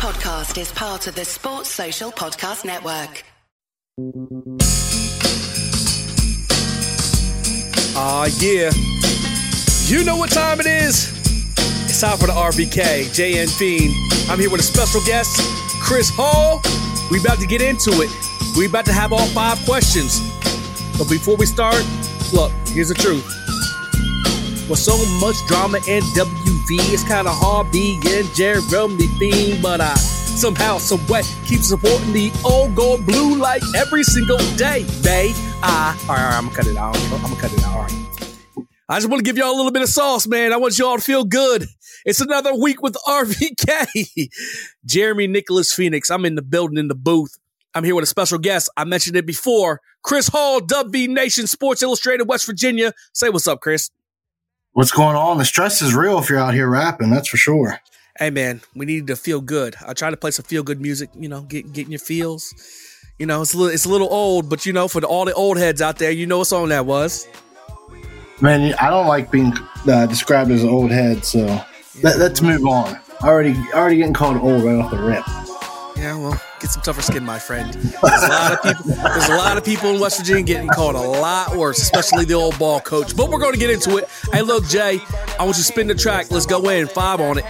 podcast is part of the Sports Social Podcast Network. Ah, yeah. You know what time it is. It's time for the RVK, JNPheen. I'm here with a special guest, Chris Hall. We about to get into it. We about to have all five questions. But before we start, look, here's the truth. With so much drama in WV, it's kind of hard being Jeremy Pheen, but I somehow, some way keep supporting the old gold blue like every single day. They, I, all right, all right, I'm gonna cut it out. I'm gonna cut it out. All right. I just want to give y'all a little bit of sauce, man. I want y'all to feel good. It's another week with RVK. Jeremy Nicholas Phoenix. I'm in the building in the booth. I'm here with a special guest. I mentioned it before. Chris Hall, WV Nation Sports Illustrated, West Virginia. Say what's up, Chris. What's going on? The stress is real if you're out here rapping, that's for sure. Hey man, we need to feel good. I try to play some feel good music, you know, get getting your feels. You know, it's a little it's a little old, but you know, for the, all the old heads out there, you know what song that was. Man, I don't like being uh, described as an old head, so let, us move on. Already, already getting called old right off the rip. Yeah, well, get some tougher skin, my friend. There's a lot of people. There's a lot of people in West Virginia getting called a lot worse, especially the old ball coach. But we're going to get into it. Hey, look, Jay, I want you to spin the track. Let's go in five on it.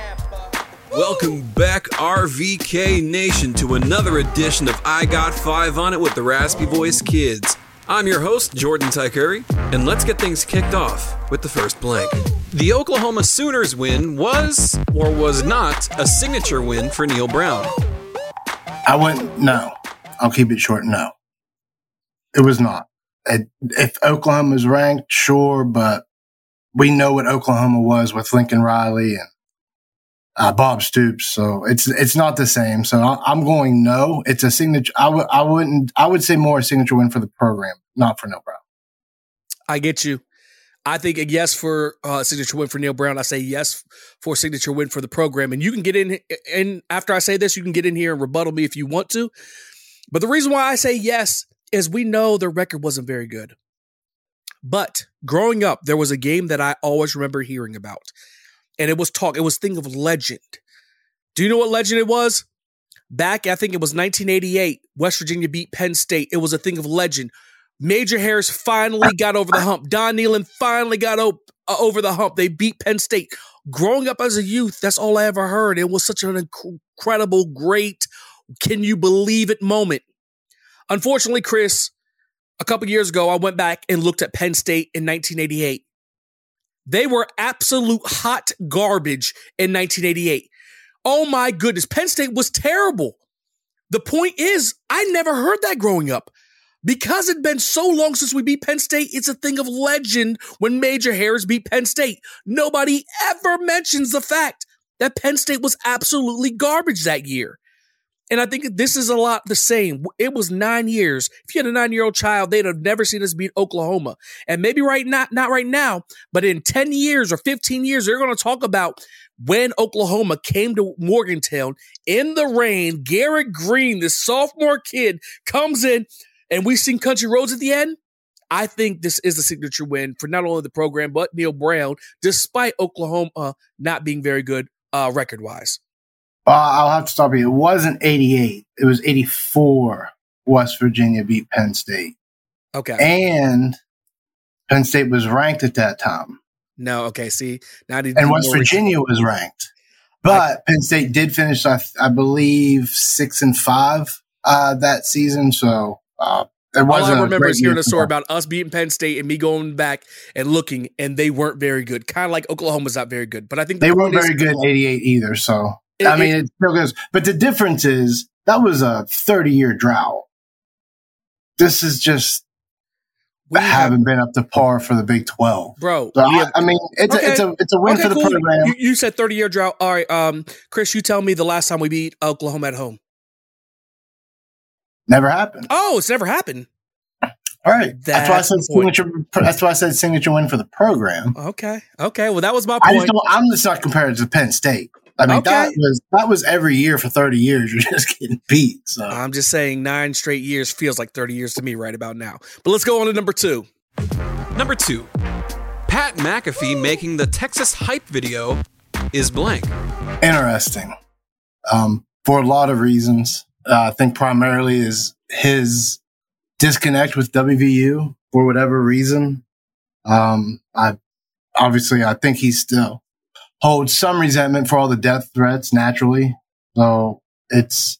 Welcome back, RVK Nation, to another edition of I Got Five on It with the Raspy Voice Kids. I'm your host, Jordan Tykuri, and let's get things kicked off with the first blank. The Oklahoma Sooners win was, or was not, a signature win for Neal Brown. I went, no. I'll keep it short, no. It was not. If Oklahoma was ranked, sure, but we know what Oklahoma was with Lincoln Riley and uh, Bob Stoops. So it's it's not the same. So I, am going no. It's a signature. I would I wouldn't. I would say more a signature win for the program, not for no Brown. I get you. I think a yes for uh, signature win for Neal Brown. I say yes for signature win for the program. And you can get in and after I say this, you can get in here and rebuttal me if you want to. But the reason why I say yes is we know the record wasn't very good. But growing up, there was a game that I always remember hearing about and it was talk. It was thing of legend. Do you know what legend it was? Back, I think it was 1988. West Virginia beat Penn State. It was a thing of legend. Major Harris finally got over the hump. Don Nehlen finally got op- uh, over the hump. They beat Penn State. Growing up as a youth, that's all I ever heard. It was such an incredible, great, can you believe it moment. Unfortunately, Chris, a couple years ago, I went back and looked at Penn State in 1988. They were absolute hot garbage in 1988. Oh my goodness. Penn State was terrible. The point is, I never heard that growing up. Because it'd been so long since we beat Penn State, it's a thing of legend when Major Harris beat Penn State. Nobody ever mentions the fact that Penn State was absolutely garbage that year. And I think this is a lot the same. It was nine years. If you had a nine year old child, they'd have never seen us beat Oklahoma. And maybe right not not right now, but in 10 years or 15 years, they're going to talk about when Oklahoma came to Morgantown in the rain. Garrett Greene, this sophomore kid, comes in and we sing Country Roads at the end. I think this is a signature win for not only the program, but Neal Brown, despite Oklahoma not being very good uh, record wise. Uh, I'll have to stop you. It wasn't 88. It was 84. West Virginia beat Penn State. Okay. And Penn State was ranked at that time. No, okay. See, now and West Virginia was ranked, but I, Penn State did finish, I, I believe, six and five uh, that season. So uh, it wasn't. All I remember is hearing a story about us beating Penn State and me going back and looking, and they weren't very good. Kind of like Oklahoma's not very good, but I think they weren't very good in '88 either. So it, I mean, it, it still goes. But the difference is that was a 30 year drought. This is just we haven't been up to par for the Big 12. Bro. So I, I, mean, it's, okay. a, it's, a, it's a win okay, for the cool. program. You, you said 30 year drought. All right. Um, Chris, you tell me the last time we beat Oklahoma at home. Never happened. Oh, it's never happened. All right. That's, that's why I said signature. That's why I said signature win for the program. Okay. Okay. Well, that was my point. I just don't, I'm just not comparing it to Penn State. I mean, okay. that was that was every year for 30 years. You're just getting beat. So I'm just saying nine straight years feels like 30 years to me right about now. But let's go on to number two. Number two. Pat McAfee making the Texas hype video is blank. Interesting. Um, for a lot of reasons. Uh, I think primarily is his disconnect with WVU for whatever reason. Um, I obviously I think he still holds some resentment for all the death threats naturally. So it's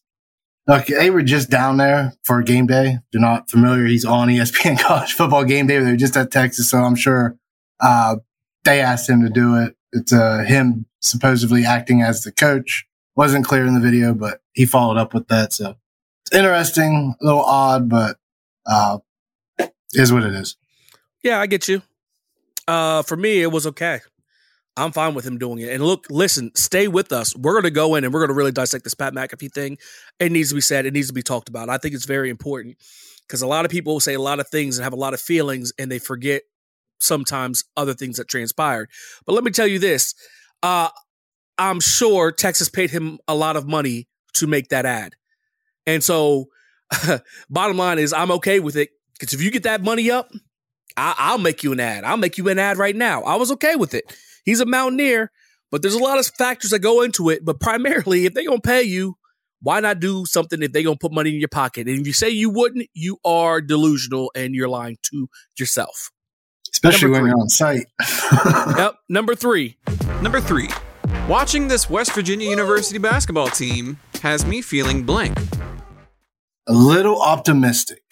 like they were just down there for game day. They're not familiar. He's on ESPN College Football Game Day. They were just at Texas, so I'm sure uh, they asked him to do it. It's uh, him supposedly acting as the coach. Wasn't clear in the video, but he followed up with that. So it's interesting, a little odd, but uh, is what it is. Yeah, I get you. Uh, for me, it was okay. I'm fine with him doing it. And look, listen, stay with us. We're going to go in and we're going to really dissect this Pat McAfee thing. It needs to be said. It needs to be talked about. I think it's very important because a lot of people say a lot of things and have a lot of feelings and they forget sometimes other things that transpired. But let me tell you this. Uh, I'm sure Texas paid him a lot of money to make that ad. And so bottom line is I'm okay with it because if you get that money up, I- will make you an ad. I'll make you an ad right now. I was okay with it. He's a Mountaineer, but there's a lot of factors that go into it. But primarily, if they're gonna pay you, why not do something if they're gonna put money in your pocket? And if you say you wouldn't, you are delusional and you're lying to yourself. Especially when you're on site. yep. Number three. Number three. Watching this West Virginia University basketball team has me feeling blank. A little optimistic.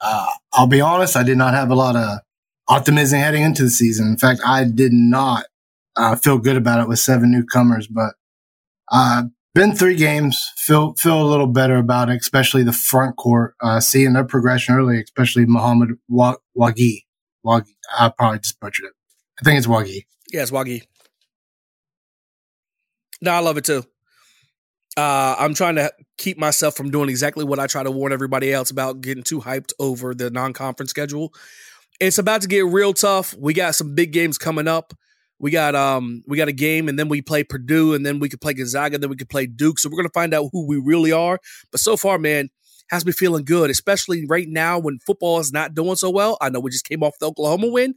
Uh, I'll be honest, I did not have a lot of optimism heading into the season. In fact, I did not uh, feel good about it with seven newcomers, but uh, been three games. Feel feel a little better about it, especially the front court. Uh, seeing their progression early, especially Muhammad Wagi. Wagi. I probably just butchered it. I think it's Wagi. Yeah, it's Wagi. No, I love it too. Uh, I'm trying to keep myself from doing exactly what I try to warn everybody else about getting too hyped over the non conference schedule. It's about to get real tough. We got some big games coming up. We got um we got a game and then we play Purdue and then we could play Gonzaga, then we could play Duke. So we're gonna find out who we really are. But so far, man, has me feeling good, especially right now when football is not doing so well. I know we just came off the Oklahoma win,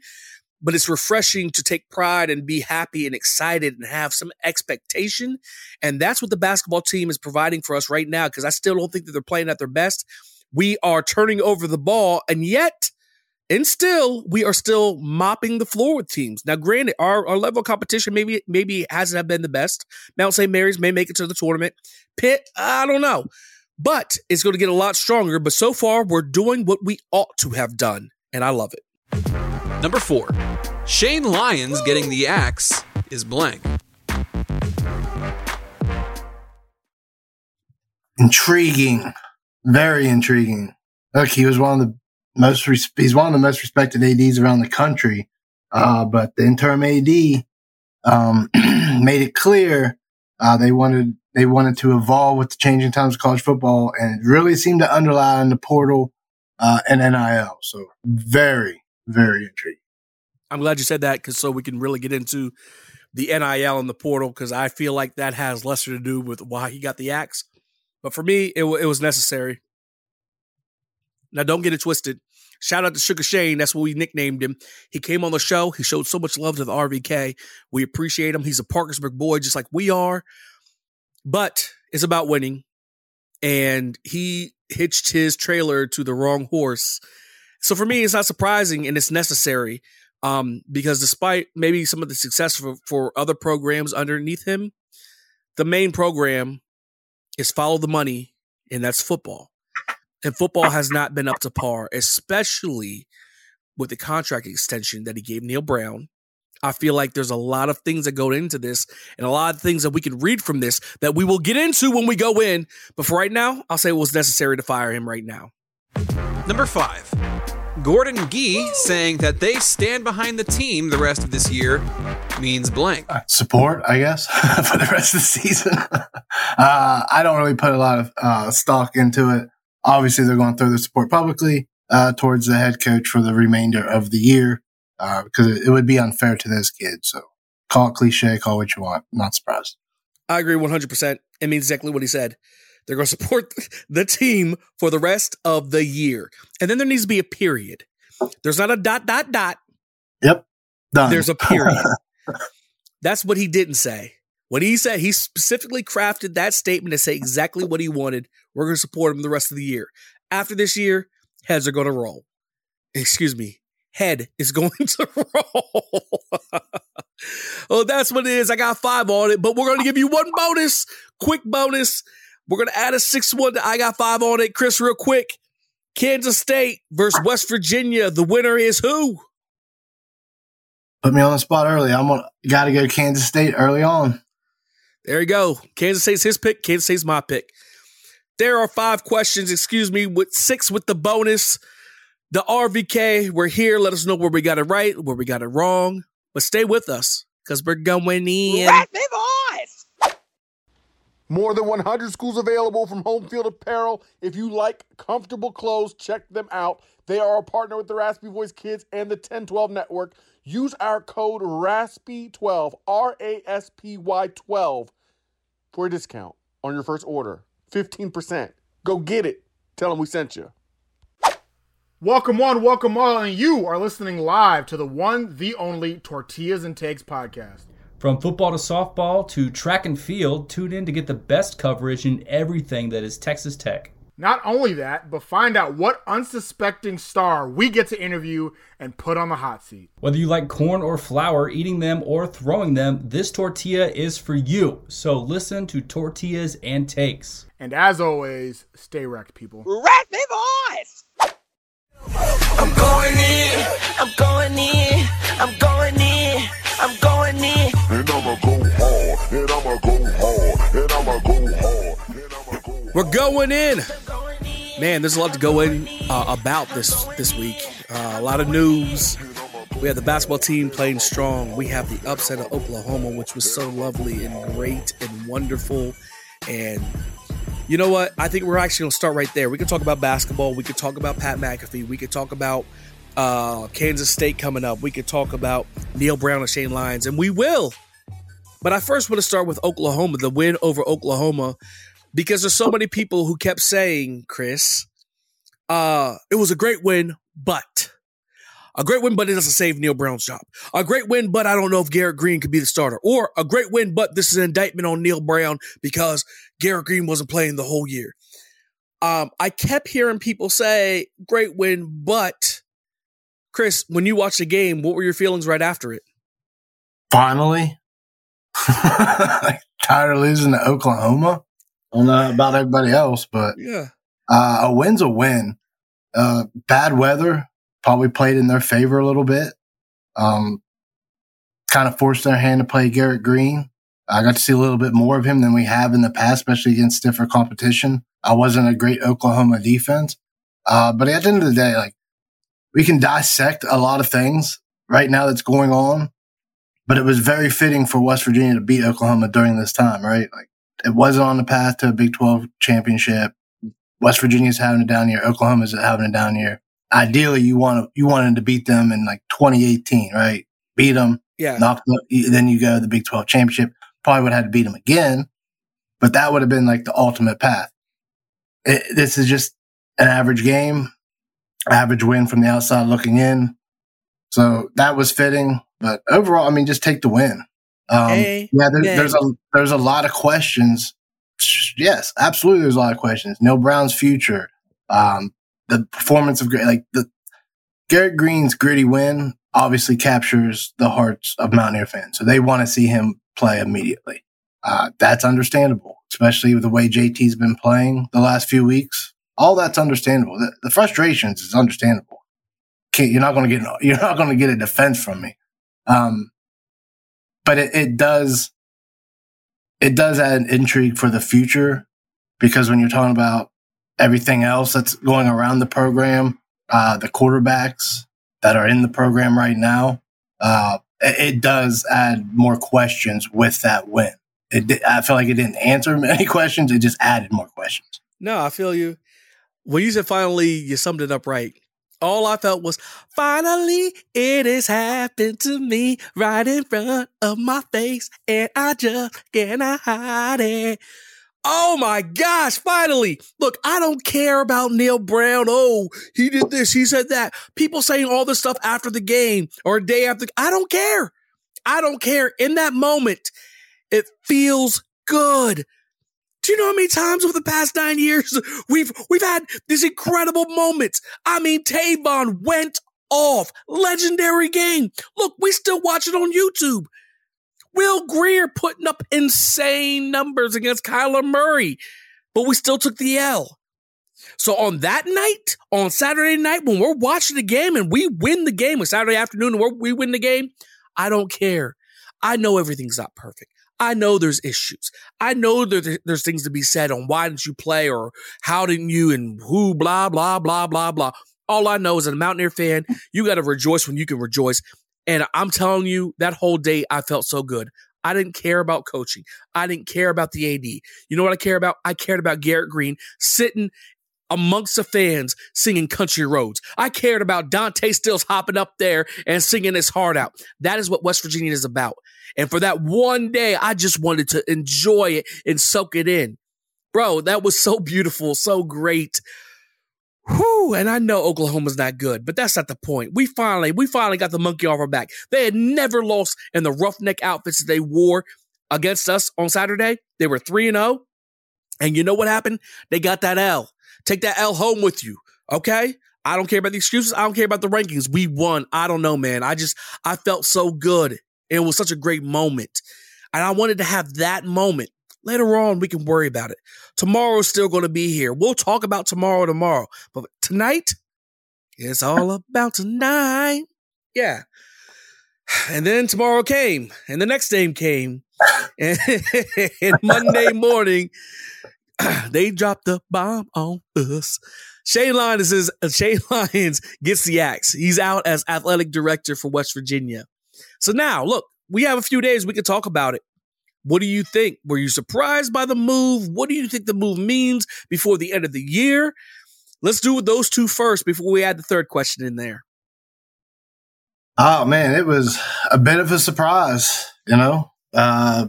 but it's refreshing to take pride and be happy and excited and have some expectation. And that's what the basketball team is providing for us right now because I still don't think that they're playing at their best. We are turning over the ball, and yet, and still, we are still mopping the floor with teams. Now, granted, our, our level of competition maybe maybe hasn't been the best. Mount St. Mary's may make it to the tournament. Pitt, I don't know. But it's going to get a lot stronger. But so far, we're doing what we ought to have done, and I love it. Number four, Shane Lyons getting the axe is blank. Intriguing, very intriguing. Look, he was one of the most. Res- he's one of the most respected ads around the country. Uh, but the interim AD um, made it clear uh, they wanted they wanted to evolve with the changing times of college football, and it really seemed to underline the portal uh, and NIL. So very, very intriguing. I'm glad you said that because so we can really get into the NIL and the portal because I feel like that has lesser to do with why he got the axe. But for me, it, it was necessary. Now, don't get it twisted. Shout out to Sugar Shane. That's what we nicknamed him. He came on the show. He showed so much love to the RVK. We appreciate him. He's a Parkersburg boy, just like we are. But it's about winning. And he hitched his trailer to the wrong horse so for me, it's not surprising and it's necessary um, because despite maybe some of the success for, for other programs underneath him, the main program is follow the money, and that's football. And football has not been up to par, especially with the contract extension that he gave Neal Brown. I feel like there's a lot of things that go into this and a lot of things that we can read from this that we will get into when we go in. But for right now, I'll say it was necessary to fire him right now. Number five, Gordon Gee saying that they stand behind the team the rest of this year means blank. Uh, support, I guess, for the rest of the season. uh, I don't really put a lot of uh, stock into it. Obviously, they're going to throw their support publicly uh, towards the head coach for the remainder of the year because uh, it, it would be unfair to those kids. So call it cliche, call it what you want. Not surprised. I agree 100%. It means exactly what he said. They're going to support the team for the rest of the year. And then there needs to be a period. There's not a dot, dot, dot. Yep. Done. There's a period. That's what he didn't say. What he said, he specifically crafted that statement to say exactly what he wanted. We're going to support him the rest of the year. After this year, heads are going to roll. Excuse me, head is going to roll. oh, that's what it is. I got five on it, but we're going to give you one bonus, quick bonus. We're going to add a six one to I got five on it. Chris, real quick. Kansas State versus ah. West Virginia. The winner is who? Put me on the spot early. I'm gonna got to go Kansas State early on. There you go. Kansas State's his pick. Kansas State's my pick. There are five questions, excuse me, with six with the bonus. The RVK, we're here. Let us know where we got it right, where we got it wrong. But stay with us because we're going in. Raspy voice! More than 100 schools available from Home Field Apparel. If you like comfortable clothes, check them out. They are a partner with the Raspy Voice Kids and the 1012 Network. Use our code RASPY12, R A S P Y 12, for a discount on your first order. 15%. Go get it. Tell them we sent you. Welcome one, welcome all, and you are listening live to the one, the only Tortillas and Takes podcast. From football to softball to track and field, tune in to get the best coverage in everything that is Texas Tech. Not only that, but find out what unsuspecting star we get to interview and put on the hot seat. Whether you like corn or flour, eating them or throwing them, this tortilla is for you. So listen to Tortillas and Takes. And as always, stay wrecked, people. Raspy voice! I'm going in, I'm going in, I'm going in, We're going in. Man, there's a lot to go in uh, about this this week. Uh, a lot of news. We have the basketball team playing strong. We have the upset of Oklahoma, which was so lovely and great and wonderful. And you know what? I think we're actually going to start right there. We could talk about basketball. We could talk about Pat McAfee. We could talk about uh, Kansas State coming up. We could talk about Neal Brown and Shane Lyons, and we will. But I first want to start with Oklahoma, the win over Oklahoma, because there's so many people who kept saying, Chris, uh, it was a great win, but a great win, but it doesn't save Neal Brown's job. A great win, but I don't know if Garrett Greene could be the starter. Or a great win, but this is an indictment on Neal Brown because Garrett Greene wasn't playing the whole year. Um, I kept hearing people say, great win, but Chris, when you watched the game, what were your feelings right after it? Finally, tired of losing to Oklahoma. I don't know about everybody else, but Yeah. uh, a win's a win. Uh, bad weather probably played in their favor a little bit. Um, kind of forced their hand to play Garrett Greene. I got to see a little bit more of him than we have in the past, especially against stiffer competition. I wasn't a great Oklahoma defense. Uh, but at the end of the day, like we can dissect a lot of things right now that's going on, but it was very fitting for West Virginia to beat Oklahoma during this time, right? Like it wasn't on the path to a Big 12 championship. West Virginia's having a down year. Oklahoma's having a down year. Ideally, you want to, you wanted to beat them in like 2018, right? Beat them, Yeah. knock them, then you go to the Big 12 championship. Probably would have had to beat them again, but that would have been like the ultimate path. It, this is just an average game, average win from the outside looking in. So that was fitting, but overall, I mean, just take the win. Um, Hey, yeah, there, yeah. there's a there's a lot of questions. Yes, absolutely, there's a lot of questions. No Brown's future, um, the performance of like the Garrett Greene's gritty win obviously captures the hearts of Mountaineer fans, so they want to see him play immediately. Uh, that's understandable, especially with the way JT's been playing the last few weeks. All that's understandable. The, the frustrations is understandable. Can't, you're not going to get you're not going to get a defense from me. Um, but it, it does it does add an intrigue for the future because when you're talking about everything else that's going around the program, uh, the quarterbacks that are in the program right now, uh, it, it does add more questions with that win. It, I feel like it didn't answer many questions; it just added more questions. No, I feel you. When you said finally, you summed it up right. All I felt was, finally, it has happened to me right in front of my face, and I just cannot hide it. Oh my gosh, finally. Look, I don't care about Neal Brown. Oh, he did this, he said that. People saying all this stuff after the game or a day after. I don't care. I don't care. In that moment, It feels good. Do you know how many times over the past nine years we've we've had these incredible moments? I mean, Tavon went off. Legendary game. Look, we still watch it on YouTube. Will Grier putting up insane numbers against Kyler Murray, but we still took the L. So on that night, on Saturday night, when we're watching the game and we win the game, or Saturday afternoon and we win the game, I don't care. I know everything's not perfect. I know there's issues. I know there's things to be said on why didn't you play or how didn't you and who, blah, blah, blah, blah, blah. All I know is as a Mountaineer fan, you got to rejoice when you can rejoice. And I'm telling you, that whole day, I felt so good. I didn't care about coaching. I didn't care about the AD. You know what I care about? I cared about Garrett Greene sitting amongst the fans singing country roads. I cared about Dante Stills hopping up there and singing his heart out. That is what West Virginia is about. And for that one day, I just wanted to enjoy it and soak it in. Bro, that was so beautiful, so great. Whew, and I know Oklahoma's not good, but that's not the point. We finally, we finally got the monkey off our back. They had never lost in the roughneck outfits that they wore against us on Saturday. They were 3 and 0. And you know what happened? They got that L. Take that L home with you. Okay? I don't care about the excuses. I don't care about the rankings. We won. I don't know, man. I just I felt so good. It was such a great moment. And I wanted to have that moment. Later on, we can worry about it. Tomorrow's still going to be here. We'll talk about tomorrow tomorrow. But tonight, it's all about tonight. Yeah. And then tomorrow came, and the next game came. And Monday morning, they dropped the bomb on us. Shane Lyons is Shane Lyons gets the axe. He's out as athletic director for West Virginia. So now, look, we have a few days we can talk about it. What do you think? Were you surprised by the move? What do you think the move means before the end of the year? Let's do those two first before we add the third question in there. Oh man, it was a bit of a surprise. You know, uh,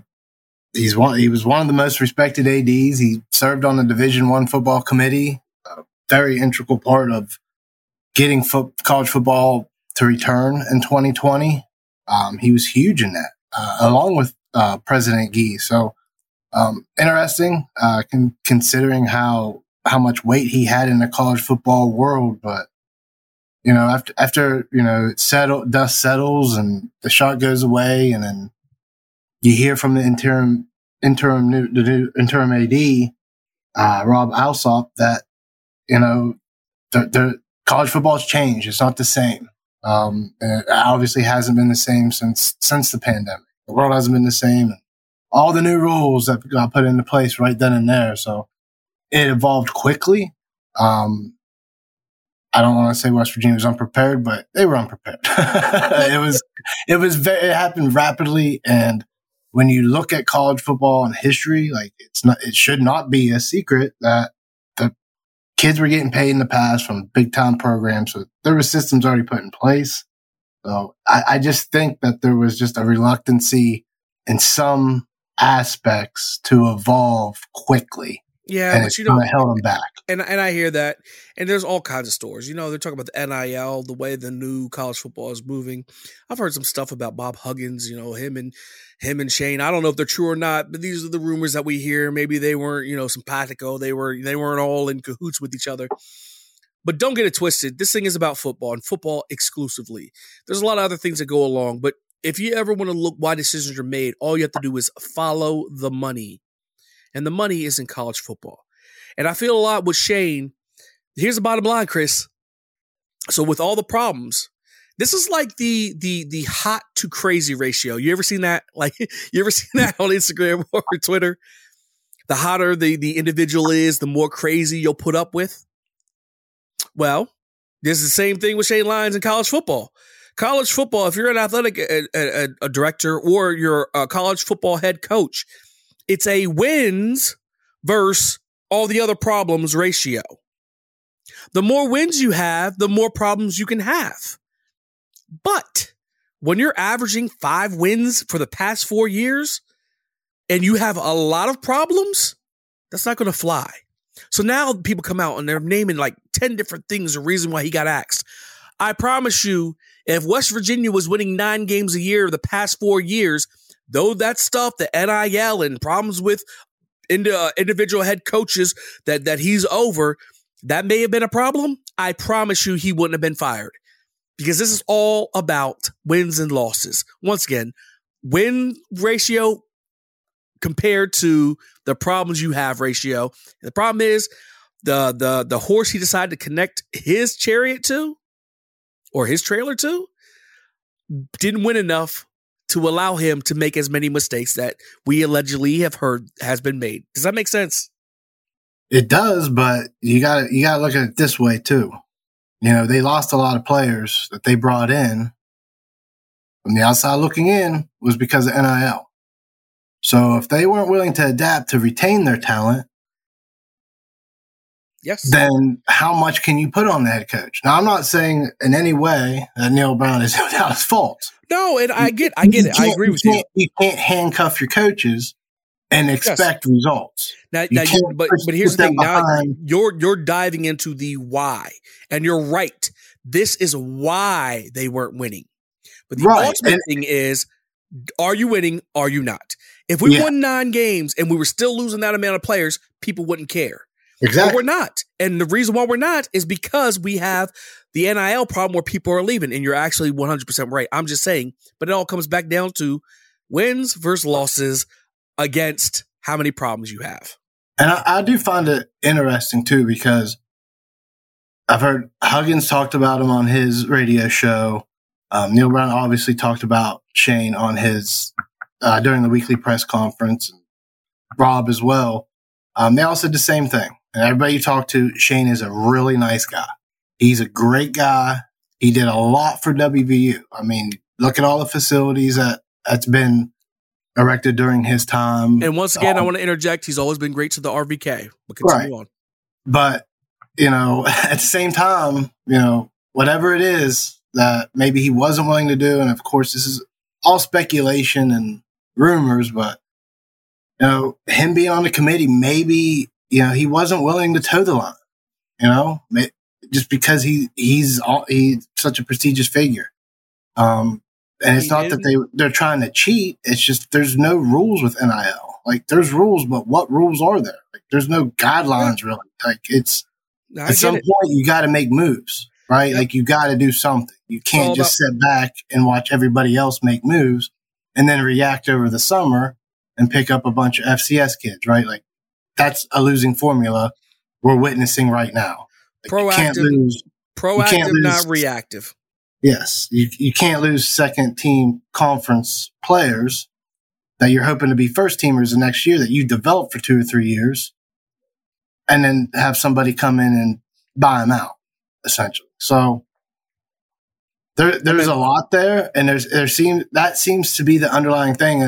he's one. He was one of the most respected ads. He served on the Division One football committee, a very integral part of getting fo- college football to return in 2020. Um, he was huge in that, uh, along with uh, President Gee. So um, interesting, uh, con- considering how how much weight he had in the college football world. But you know, after after you know, settle dust settles and the shot goes away, and then you hear from the interim interim new, the new interim AD uh, Rob Alsop that you know the, the college football's changed. It's not the same. Um, it obviously hasn't been the same since since the pandemic. The world hasn't been the same. All the new rules that got put into place right then and there. So it evolved quickly. Um, I don't want to say West Virginia was unprepared, but they were unprepared. it was, it was very, it happened rapidly. And when you look at college football and history, like it's not, it should not be a secret that the kids were getting paid in the past from big time programs. So there were systems already put in place. So I, I just think that there was just a reluctancy in some aspects to evolve quickly. Yeah, and but you know, held them back. and and I hear that, and there's all kinds of stories. You know, they're talking about the NIL, the way the new college football is moving. I've heard some stuff about Bob Huggins. You know, him and him and Shane. I don't know if they're true or not, but these are the rumors that we hear. Maybe they weren't, you know, simpatico. They were they weren't all in cahoots with each other. But don't get it twisted. This thing is about football and football exclusively. There's a lot of other things that go along, but if you ever want to look why decisions are made, all you have to do is follow the money. And the money is in college football. And I feel a lot with Shane. Here's the bottom line, Chris. So with all the problems, this is like the the the hot to crazy ratio. You ever seen that? Like you ever seen that on Instagram or Twitter? The hotter the the individual is, the more crazy you'll put up with. Well, this is the same thing with Shane Lyons in college football. College football, if you're an athletic a, a, a director or you're a college football head coach, it's a wins versus all the other problems ratio. The more wins you have, the more problems you can have. But when you're averaging five wins for the past four years and you have a lot of problems, that's not going to fly. So now people come out and they're naming like 10 different things, the reason why he got axed. I promise you, if West Virginia was winning nine games a year the past four years, though that stuff, the NIL and problems with uh, individual head coaches that that he's over, that may have been a problem. I promise you, he wouldn't have been fired because this is all about wins and losses. Once again, win ratio compared to the problems you have ratio. The problem is the the the horse he decided to connect his chariot to or his trailer to didn't win enough to allow him to make as many mistakes that we allegedly have heard has been made. Does that make sense? It does, but you got to you got to look at it this way too. You know, they lost a lot of players that they brought in from the outside looking in was because of NIL. So if they weren't willing to adapt to retain their talent, Yes. then how much can you put on the head coach? Now, I'm not saying in any way that Neal Brown is without his faults. no, and I get I get it. I agree with you. You can't handcuff your coaches and expect results. Now, now you, but but here's the thing. Now you're you're diving into the why, and you're right. This is why they weren't winning. But the Right, ultimate and- thing is, are you winning? Are you not? If we Yeah. won nine games and we were still losing that amount of players, people wouldn't care. But Exactly. we're not. And the reason why we're not is because we have the NIL problem where people are leaving. And you're actually 100% right. I'm just saying, but it all comes back down to wins versus losses against how many problems you have. And I, I do find it interesting too because I've heard Huggins talked about him on his radio show. Um, Neal Brown obviously talked about Shane on his uh, during the weekly press conference. And Rob as well. Um, they all said the same thing. And everybody you talk to, Shane is a really nice guy. He's a great guy. He did a lot for WVU. I mean, look at all the facilities that that's been erected during his time. And once again, I Um, want to interject. He's always been great to the RVK. But continue on. but you know at the same time you know whatever it is that maybe he wasn't willing to do and of course this is all speculation and rumors but you know him being on the committee maybe you know he wasn't willing to toe the line you know just because he he's all, he's such a prestigious figure um and it's He not that they they're trying to cheat. It's just there's no rules with nil like there's rules but what rules are there? Like there's no guidelines really. Like it's I at some it. point you got to make moves right? Yep. like you got to do something. You can't just sit back and watch everybody else make moves and then react over the summer and pick up a bunch of fcs kids right? Like that's a losing formula we're witnessing right now. Like, Proactive. lose Proactive, not reactive. Yes. You, you can't lose second team conference players that you're hoping to be first teamers the next year that you developed for two or three years and then have somebody come in and buy them out essentially. So there, there's a lot there and there's there seems that seems to be the underlying thing.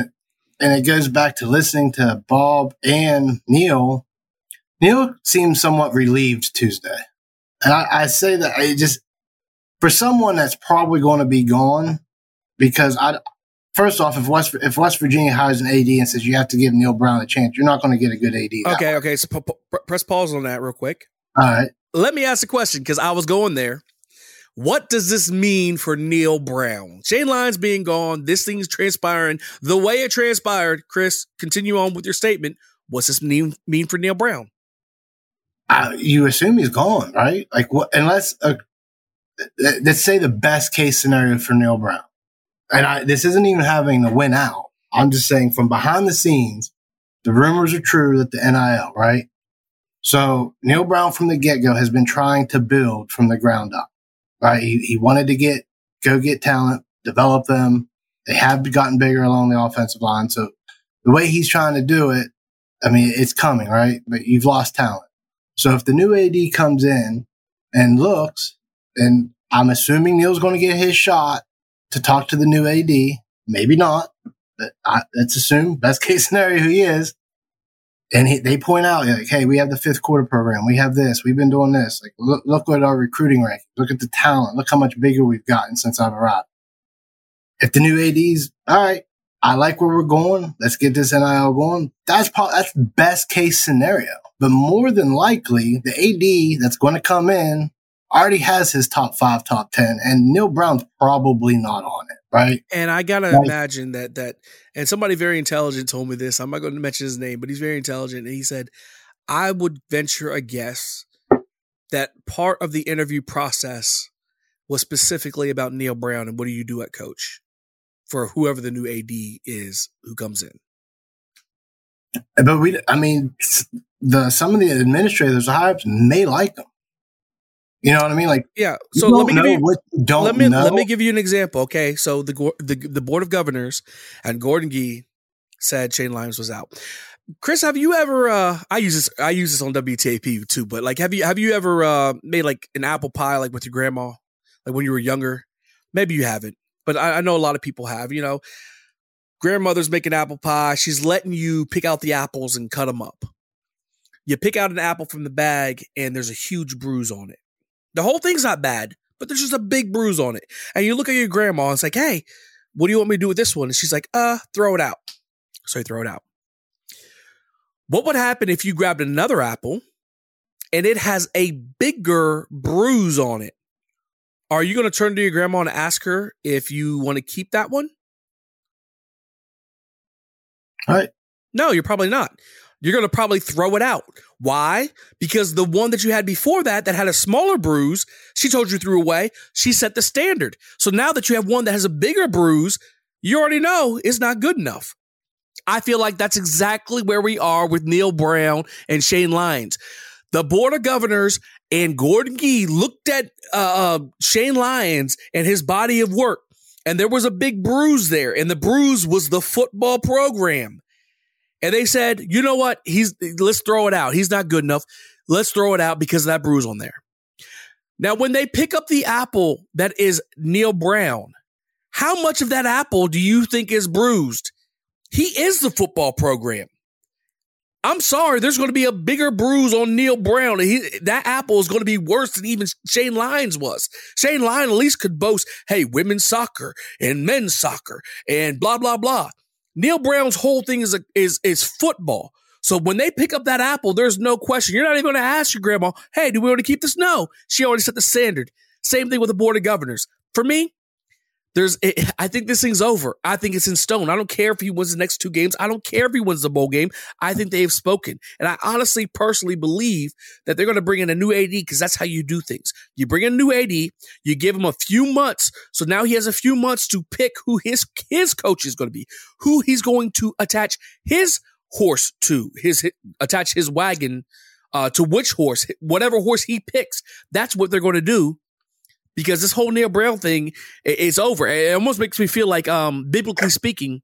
And it goes back to listening to bob and neal. Neal seemed somewhat relieved tuesday. And i, I say that i just for someone that's probably going to be gone because I first off if West if West Virginia hires an AD and says you have to give Neal Brown a chance, you're not going to get a good AD. Okay, way. okay. So p- p- press pause on that real quick. All right. Let me ask a question because I was going there. What does this mean for Neal Brown? Shane Lyons being gone, this thing's transpiring the way it transpired. Chris, continue on with your statement. What's this mean, mean for Neal Brown? Uh, you assume he's gone, right? Like what? Unless th- let's say the best case scenario for Neal Brown, and I, this isn't even having to win out. I'm just saying from behind the scenes, the rumors are true that the NIL, right? So Neal Brown from the get go has been trying to build from the ground up, right? He, he wanted to get, go get talent, develop them. They have gotten bigger along the offensive line. So the way he's trying to do it, I mean, it's coming, right? But you've lost talent. So if the new AD comes in and looks, and I'm assuming Neal's going to get his shot to talk to the new AD, maybe not, but I, let's assume best case scenario who he is. And he, they point out like, hey, we have the fifth quarter program. We have this. We've been doing this. Like, look, look at our recruiting rank. Look at the talent. Look how much bigger we've gotten since I've arrived. If the new AD's all right, I like where we're going. Let's get this NIL going. That's probably that's best case scenario. But more than likely, the AD that's going to come in, already has his top five, top 10, and Neal Brown's probably not on it, right? And I gotta Right. imagine that that and somebody very intelligent told me this. I'm not going to mention his name, but he's very intelligent, and he said, "I would venture a guess that part of the interview process was specifically about Neal Brown and what do you do at coach for whoever the new AD is who comes in." But we, I mean, the some of the administrators high ups may like him. You know what I mean? Like, Yeah. So let me give you what you don't let me know. let me give you an example. Okay, so the the the board of governors and Gordon Gee said Shane Lyons was out. Chris, have you ever? uh I use this. I use this on WTAP too. But like, have you have you ever uh made like an apple pie like with your grandma, like when you were younger? Maybe you haven't, but I, I know a lot of people have. You know, grandmother's making apple pie. She's letting you pick out the apples and cut them up. You pick out an apple from the bag, and there's a huge bruise on it. The whole thing's not bad, but there's just a big bruise on it. And you look at your grandma and it's like, hey, what do you want me to do with this one? And she's like, uh, throw it out. So you throw it out. What would happen if you grabbed another apple and it has a bigger bruise on it? Are you going to turn to your grandma and ask her if you want to keep that one? Right. No, you're probably not. You're going to probably throw it out. Why? Because the one that you had before that, that had a smaller bruise, she told you threw away. She set the standard. So now that you have one that has a bigger bruise, you already know it's not good enough. I feel like that's exactly where we are with Neal Brown and Shane Lyons. The Board of Governors and Gordon Gee looked at uh, uh, Shane Lyons and his body of work, and there was a big bruise there, and the bruise was the football program. And they said, you know what? He's let's throw it out. He's not good enough. Let's throw it out because of that bruise on there. Now, when they pick up the apple that is Neal Brown, how much of that apple do you think is bruised? He is the football program. I'm sorry, there's going to be a bigger bruise on Neal Brown. He, that apple is going to be worse than even Shane Lyons was. Shane Lyons at least could boast, hey, women's soccer and men's soccer and blah, blah, blah. Neal Brown's whole thing is, a, is, is football. So when they pick up that apple, there's no question. You're not even going to ask your grandma, hey, do we want to keep this? No. She already set the standard. Same thing with the board of governors. For me, there's, I think this thing's over. I think it's in stone. I don't care if he wins the next two games. I don't care if he wins the bowl game. I think they have spoken. And I honestly, personally believe that they're going to bring in a new AD because that's how you do things. You bring in a new AD, you give him a few months. So now he has a few months to pick who his, his coach is going to be, who he's going to attach his horse to, his, attach his wagon uh, to which horse, whatever horse he picks. That's what they're going to do because this whole Neal Brown thing is over. It almost makes me feel like, um, biblically speaking,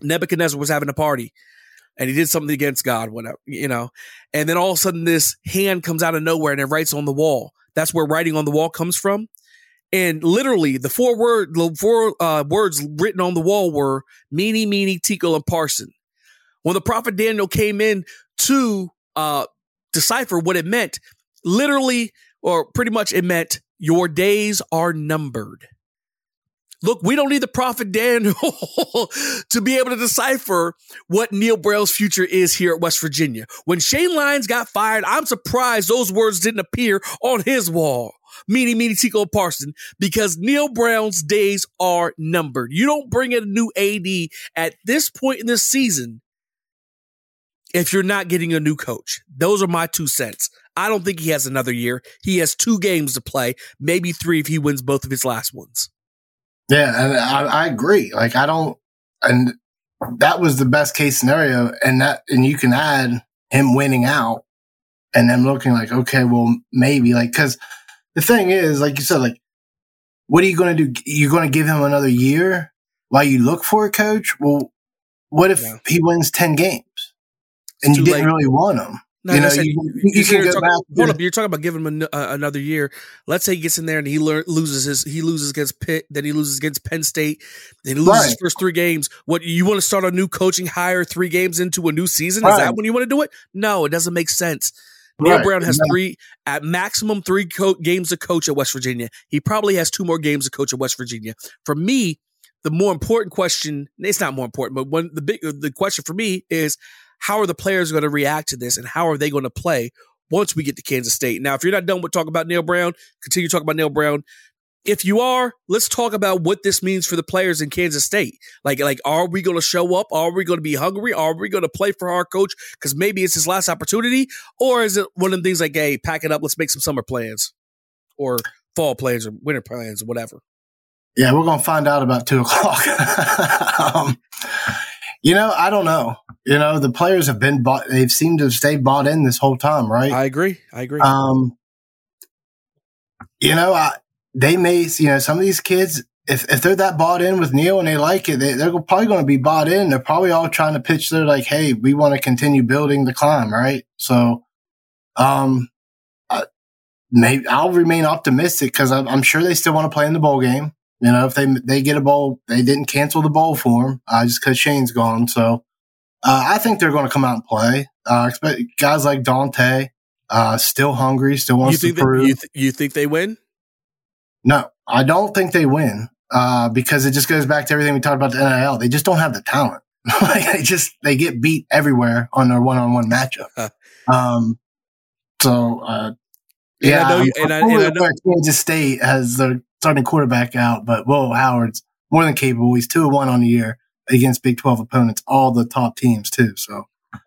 Nebuchadnezzar was having a party and he did something against God, whatever, you know. And then all of a sudden, this hand comes out of nowhere and it writes on the wall. That's where writing on the wall comes from. And literally, the four word, the four uh, words written on the wall were "meeny, meeny, tickle, and parson." When the prophet Daniel came in to uh, decipher what it meant, literally, or pretty much, it meant your days are numbered. Look, we don't need the prophet Daniel to be able to decipher what Neal Brown's future is here at West Virginia. When Shane Lyons got fired, I'm surprised those words didn't appear on his wall. Meany, meany, Tico Parson, because Neal Brown's days are numbered. You don't bring in a new AD at this point in the season if you're not getting a new coach. Those are my two cents. I don't think he has another year. He has two games to play, maybe three if he wins both of his last ones. Yeah, and I, I agree. Like I don't, and that was the best case scenario. And that, and you can add him winning out, and them looking like, okay, well, maybe like because the thing is, like you said, like what are you going to do? You're going to give him another year while you look for a coach. Well, what if Yeah. he wins ten games and you didn't late. really want him? You know, said, you, you- you you can you're go talking- back. Hold up, you're talking about giving him an, uh, another year. Let's say he gets in there and he lear- loses his, he loses against Pitt, then he loses against Penn State, then he loses his first three games. What you want to start a new coaching hire three games into a new season? Is that when you want to do it? No, it doesn't make sense. Neal Right. Brown has three at maximum three co- games to coach at West Virginia. He probably has two more games to coach at West Virginia. For me, the more important question, it's not more important, but one the big the question for me is how are the players going to react to this and how are they going to play once we get to Kansas State. Now, if you're not done with talking about Neal Brown, continue talking about Neal Brown. If you are, let's talk about what this means for the players in Kansas State. Like, like, are we going to show up? Are we going to be hungry? Are we going to play for our coach because maybe it's his last opportunity, or is it one of the things like, hey, pack it up, let's make some summer plans, or fall plans, or winter plans, or whatever. Yeah, we're gonna find out about two o'clock. um, you know, I don't know. You know, the players have been bought. They've seemed to have stayed bought in this whole time, right? I agree. I agree. Um, you know, I, they may, you know, some of these kids, if, if they're that bought in with Neal and they like it, they, they're probably going to be bought in. They're probably all trying to pitch. They're like, Hey, we want to continue building the climb. Right. So, um, I, maybe I'll remain optimistic because I'm, I'm sure they still want to play in the bowl game. You know, if they, they get a bowl, they didn't cancel the bowl for them, uh, just cause Shane's gone. So, uh, I think they're going to come out and play. Uh, expect guys like Dante, uh, still hungry, still wants to that, prove. you, th- you think they win? No, I don't think they win uh, because it just goes back to everything we talked about the NIL. They just don't have the talent. like they just they get beat everywhere on their one-on-one matchup. um, so uh, And I yeah, know I'm you- and I- and I know- Kansas State has their starting quarterback out, but whoa, Howard's more than capable. He's two and one on the year against Big Twelve opponents, all the top teams too. So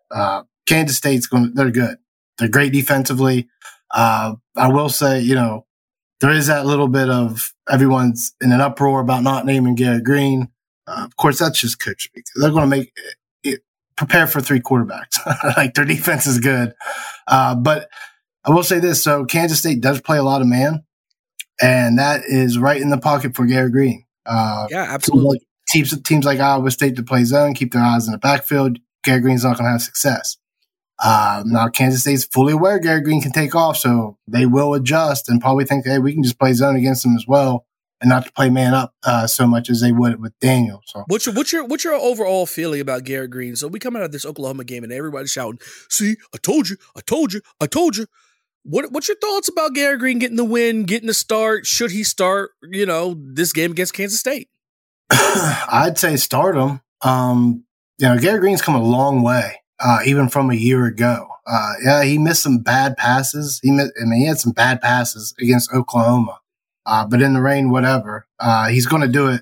uh, Kansas State's going. They're good. They're great defensively. Uh, I will say, you know, there is that little bit of everyone's in an uproar about not naming Garrett Greene. Uh, of course, that's just coach. They're going to make it, prepare for three quarterbacks. like their defense is good. Uh, but I will say this. So Kansas State does play a lot of man and that is right in the pocket for Garrett Greene. Uh, Yeah, absolutely. teams, teams like Iowa State to play zone, keep their eyes in the backfield. Garrett Greene's not going to have success. Um, now Kansas State's fully aware Garrett Greene can take off, so they will adjust and probably think, hey, we can just play zone against them as well, and not to play man up uh, so much as they would with Daniel. So What's your what's your what's your overall feeling about Garrett Greene? So we come out of this Oklahoma game and everybody's shouting, "See, I told you, I told you, I told you." What what's your thoughts about Garrett Greene getting the win, getting the start? Should he start? You know, this game against Kansas State. I'd say start him. Um, you know, Garrett Greene's come a long way, uh, even from a year ago. Uh, yeah, he missed some bad passes. He missed, I mean, he had some bad passes against Oklahoma. Uh, but in the rain, whatever, uh, he's going to do it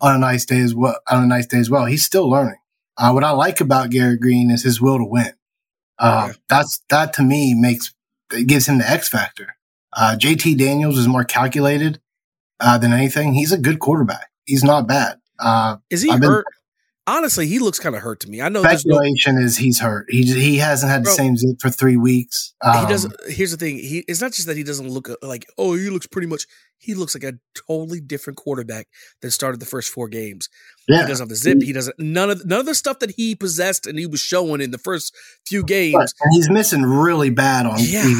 on a nice day as well, on a nice day as well. He's still learning. Uh, what I like about Garrett Greene is his will to win. Uh, that's, that to me makes, it gives him the X factor. Uh, JT Daniels is more calculated, uh, than anything. He's a good quarterback. He's not bad. Uh, Is he been- hurt? Honestly, he looks kind of hurt to me. I know there's no, speculation is he's hurt. He he hasn't had the same zip for three weeks. he Um, doesn't. Here's the thing. He it's not just that he doesn't look uh, like. Oh, he looks pretty much. He looks like a totally different quarterback than started the first four games. Yeah. He doesn't have the zip. He doesn't none of none of the stuff that he possessed and he was showing in the first few games. And he's missing really bad on Yeah.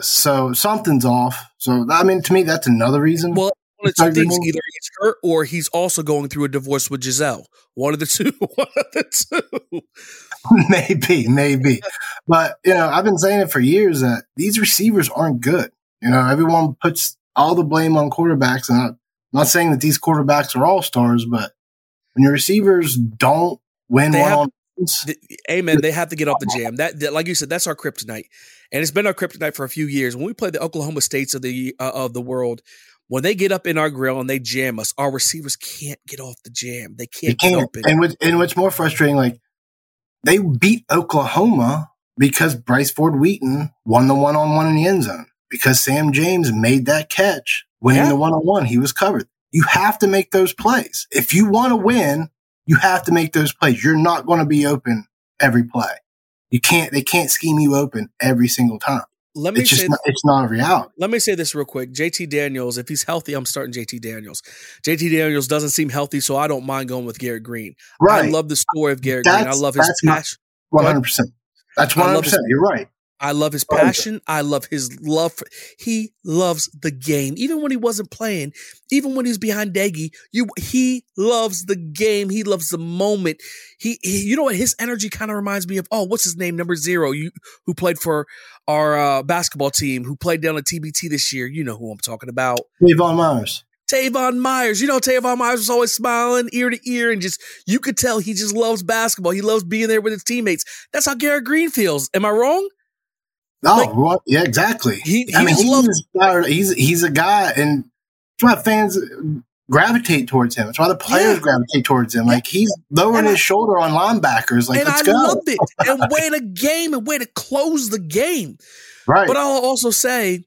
So something's off. So I mean, to me, that's another reason. Well, one of two things: either he's hurt or he's also going through a divorce with Giselle. One of the two. One of the two. maybe, maybe. But you know, I've been saying it for years that these receivers aren't good. You know, everyone puts all the blame on quarterbacks, and I'm not saying that these quarterbacks are all stars, but when your receivers don't win They one have- Amen. They have to get off the jam. That, that, like you said, that's our kryptonite, and it's been our kryptonite for a few years. When we play the Oklahoma States of the uh, of the world, when they get up in our grill and they jam us, our receivers can't get off the jam. They can't get can't. open. And what, and what's more frustrating, like they beat Oklahoma because Bryce Ford Wheaton won the one on one in the end zone because Sam James made that catch winning Yeah. the one on one. He was covered. You have to make those plays. If you want to win, you have to make those plays. You're not going to be open every play. You can't, they can't scheme you open every single time. Let me It's say not, it's not a reality. Let me say this real quick. JT Daniels, if he's healthy, I'm starting JT Daniels. JT Daniels doesn't seem healthy, so I don't mind going with Garrett Greene. Right. I love the story of Garrett Greene. I love his passion. 100%. That's I love 100%. You're right. I love his passion. I love his love. For, he loves the game, even when he wasn't playing, even when he was behind Deggy. You, he loves the game. He loves the moment. He, he you know what? His energy kind of reminds me of oh, what's his name? Number zero, you who played for our uh, basketball team, who played down at TBT this year. You know who I'm talking about. Devon Myers. Tavon Myers. You know, Tavon Myers was always smiling ear to ear and just, you could tell he just loves basketball. He loves being there with his teammates. That's how Garrett Greene feels. Am I wrong? Oh, Like- well, yeah, exactly. He- he I mean, he's, loved- inspired- he's he's a guy, and why fans gravitate towards him. That's why the players Yeah. gravitate towards him. Like he's lowering I- his shoulder on linebackers. Like and let's I go. loved it. And way to game and way to close the game. Right. But I'll also say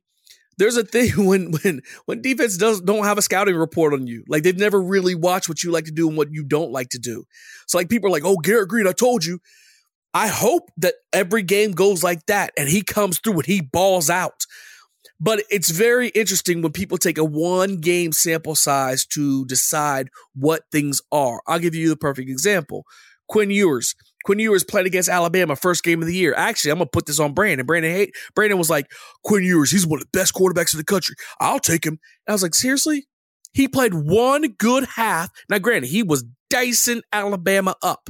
there's a thing when when when defense does don't have a scouting report on you. Like they've never really watched what you like to do and what you don't like to do. So like people are like, "Oh, Garrett Greene, I told you." I hope that every game goes like that and he comes through and he balls out. But it's very interesting when people take a one game sample size to decide what things are. I'll give you the perfect example. Quinn Ewers. Quinn Ewers played against Alabama first game of the year. Actually, I'm gonna put this on Brandon. Brandon hate Brandon was like, Quinn Ewers, he's one of the best quarterbacks in the country. I'll take him. And I was like, seriously? He played one good half. Now, granted, he was dicing Alabama up.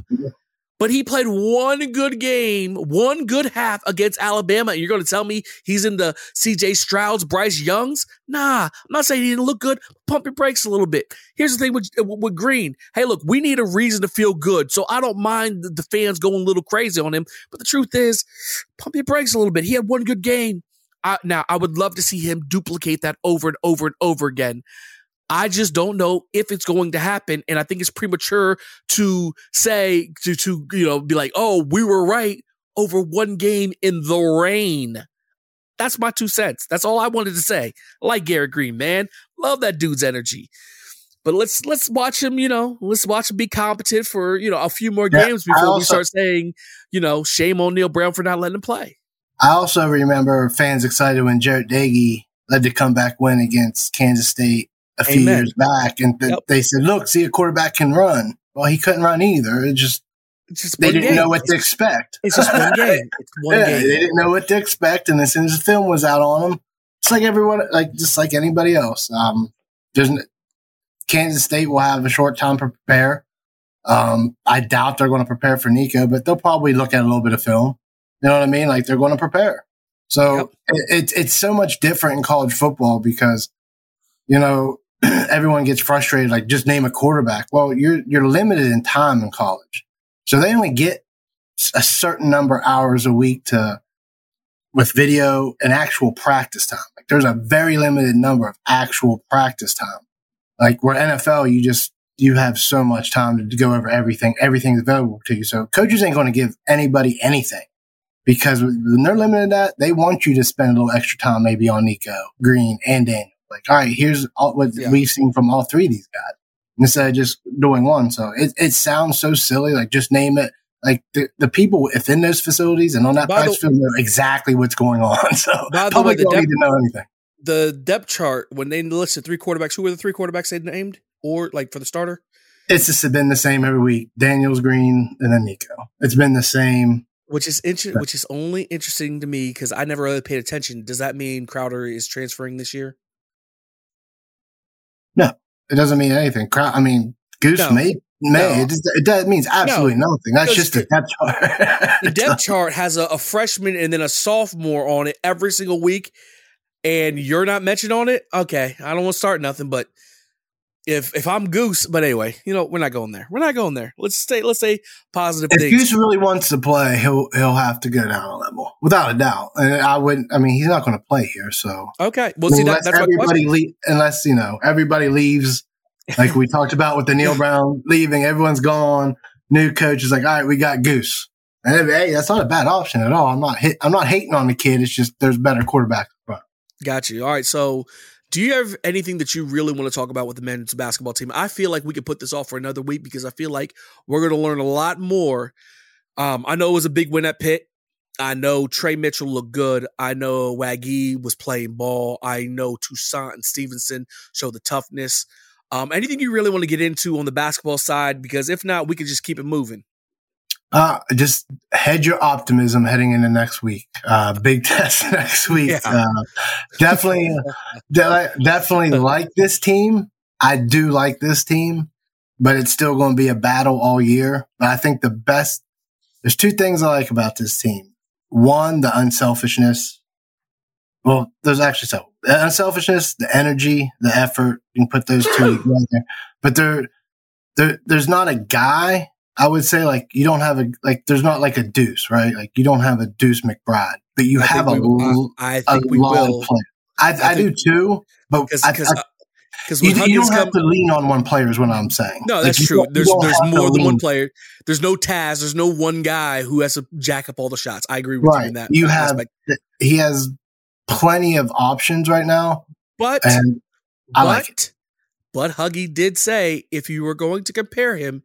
But he played one good game, one good half against Alabama. And you're going to tell me he's in the CJ Strouds, Bryce Youngs? Nah, I'm not saying he didn't look good. Pump your brakes a little bit. Here's the thing with, with Greene. Hey, look, we need a reason to feel good. So I don't mind the, the fans going a little crazy on him. But the truth is, pump your brakes a little bit. He had one good game. I, now, I would love to see him duplicate that over and over and over again. I just don't know if it's going to happen, and I think it's premature to say to to you know be like, oh, we were right over one game in the rain. That's my two cents. That's all I wanted to say. I like Garrett Greene, man, love that dude's energy. But let's let's watch him. You know, let's watch him be competent for you know a few more Yeah, games before we start saying you know shame on Neal Brown for not letting him play. I also remember fans excited when Jarret Doege led the comeback win against Kansas State a few Amen. years back, and th- Yep. they said, "Look, see, a quarterback can run." Well, he couldn't run either. It just It's just they didn't game. know what to expect. It's just one game. It's one yeah, game. they didn't know what to expect, and as soon as the film was out on them, it's like everyone, like just like anybody else. Um, there's Kansas State will have a short time to prepare. Um, I doubt they're going to prepare for Nicco, but they'll probably look at a little bit of film. You know what I mean? Like they're going to prepare. So Yep. it, it's it's so much different in college football because you know everyone gets frustrated. Like just name a quarterback. Well, you're you're limited in time in college, so they only get a certain number of hours a week to with video and actual practice time. Like there's a very limited number of actual practice time. Like where NFL, you just you have so much time to go over everything. Everything's available to you. So coaches ain't going to give anybody anything because when they're limited that, they want you to spend a little extra time maybe on Nicco, Greene, and Daniel. Like, all right, here's all, what Yeah. we've seen from all three of these guys instead of just doing one. So it, it sounds so silly. Like just name it. Like the, the people within those facilities and on that practice field know exactly what's going on. So By the public way, the don't dep- need to know anything. the depth chart when they listed three quarterbacks, who were the three quarterbacks they named, or like for the starter? It's just been the same every week. Daniels, Greene, and then Nicco. It's been the same. Which is inter- which is only interesting to me because I never really paid attention. Does that mean Crowder is transferring this year? No, it doesn't mean anything. Crow- I mean, Goose No. may may No. it, just, it does, means absolutely nothing. That's just a depth chart. The depth chart has a, a freshman and then a sophomore on it every single week, and you're not mentioned on it. Okay, I don't want to start nothing, but if if I'm Goose, but anyway, you know we're not going there. We're not going there. Let's stay. Let's say positive if things. Goose really wants to play, he'll he'll have to go down a level without a doubt. And I wouldn't. I mean, he's not going to play here. So okay, well, see that, unless that's everybody leave, unless you know everybody leaves, like we talked about with the Neal Brown leaving, everyone's gone. New coach is like, all right, we got Goose. And hey, that's not a bad option at all. I'm not hit, I'm not hating on the kid. It's just there's better front. Got you. All right. So, do you have anything that you really want to talk about with the men's basketball team? I feel like we could put this off for another week because I feel like we're going to learn a lot more. Um, I know it was a big win at Pitt. I know Tre Mitchell looked good. I know Waggy was playing ball. I know Toussaint and Stevenson showed the toughness. Um, anything you really want to get into on the basketball side? Because if not, we could just keep it moving. Uh, just head your optimism heading into next week. Uh, big test next week. Yeah. Uh, definitely, de- definitely like this team. I do like this team, but it's still going to be a battle all year. But I think the best, there's two things I like about this team. One, the unselfishness. Well, there's actually so the unselfishness, the energy, the effort. You can put those two together, but there, there, there's not a guy I would say like you don't have a like there's not like a Deuce, right? Like you don't have a Deuce McBride, but you I have a, will- I, I a we lot will. of players. I, I, I do too, but Because because uh, you, you don't have to lean on one player. Is what I'm saying. no, that's you true. There's there's more than one player. There's no Taz. There's no one guy who has to jack up all the shots. I agree with you Right. in that. You have he has plenty of options right now, but and I but like it. but Huggy did say if you were going to compare him,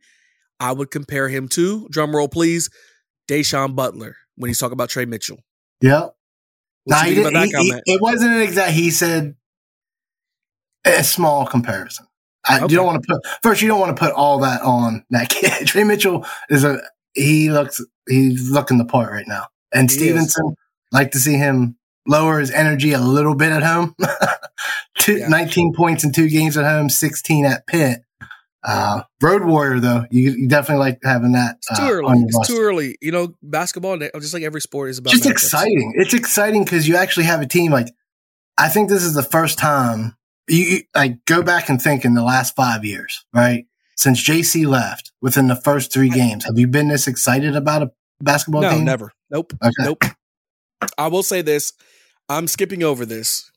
I would compare him to drum roll please, Da'Sean Butler when he's talking about Tre Mitchell. Yeah. You he he- it wasn't an exact. He said a small comparison. I, Okay. You don't want to put first. You don't want to put all that on that kid. Tre Mitchell is a he looks he's looking the part right now, and He is. Stevenson like to see him lower his energy a little bit at home. two, Yeah. 19 points in two games at home, sixteen at Pitt. Uh, Road Warrior though, you, you definitely like having that. It's uh, too early. on your It's too early. You know, basketball, just like every sport, is about just matchups. exciting. It's exciting because you actually have a team. Like, I think this is the first time you, like go back and think in the last five years, right? Since JC left, within the first three games, have you been this excited about a basketball No, team? never. Nope. Okay. Nope. I will say this. I'm skipping over this,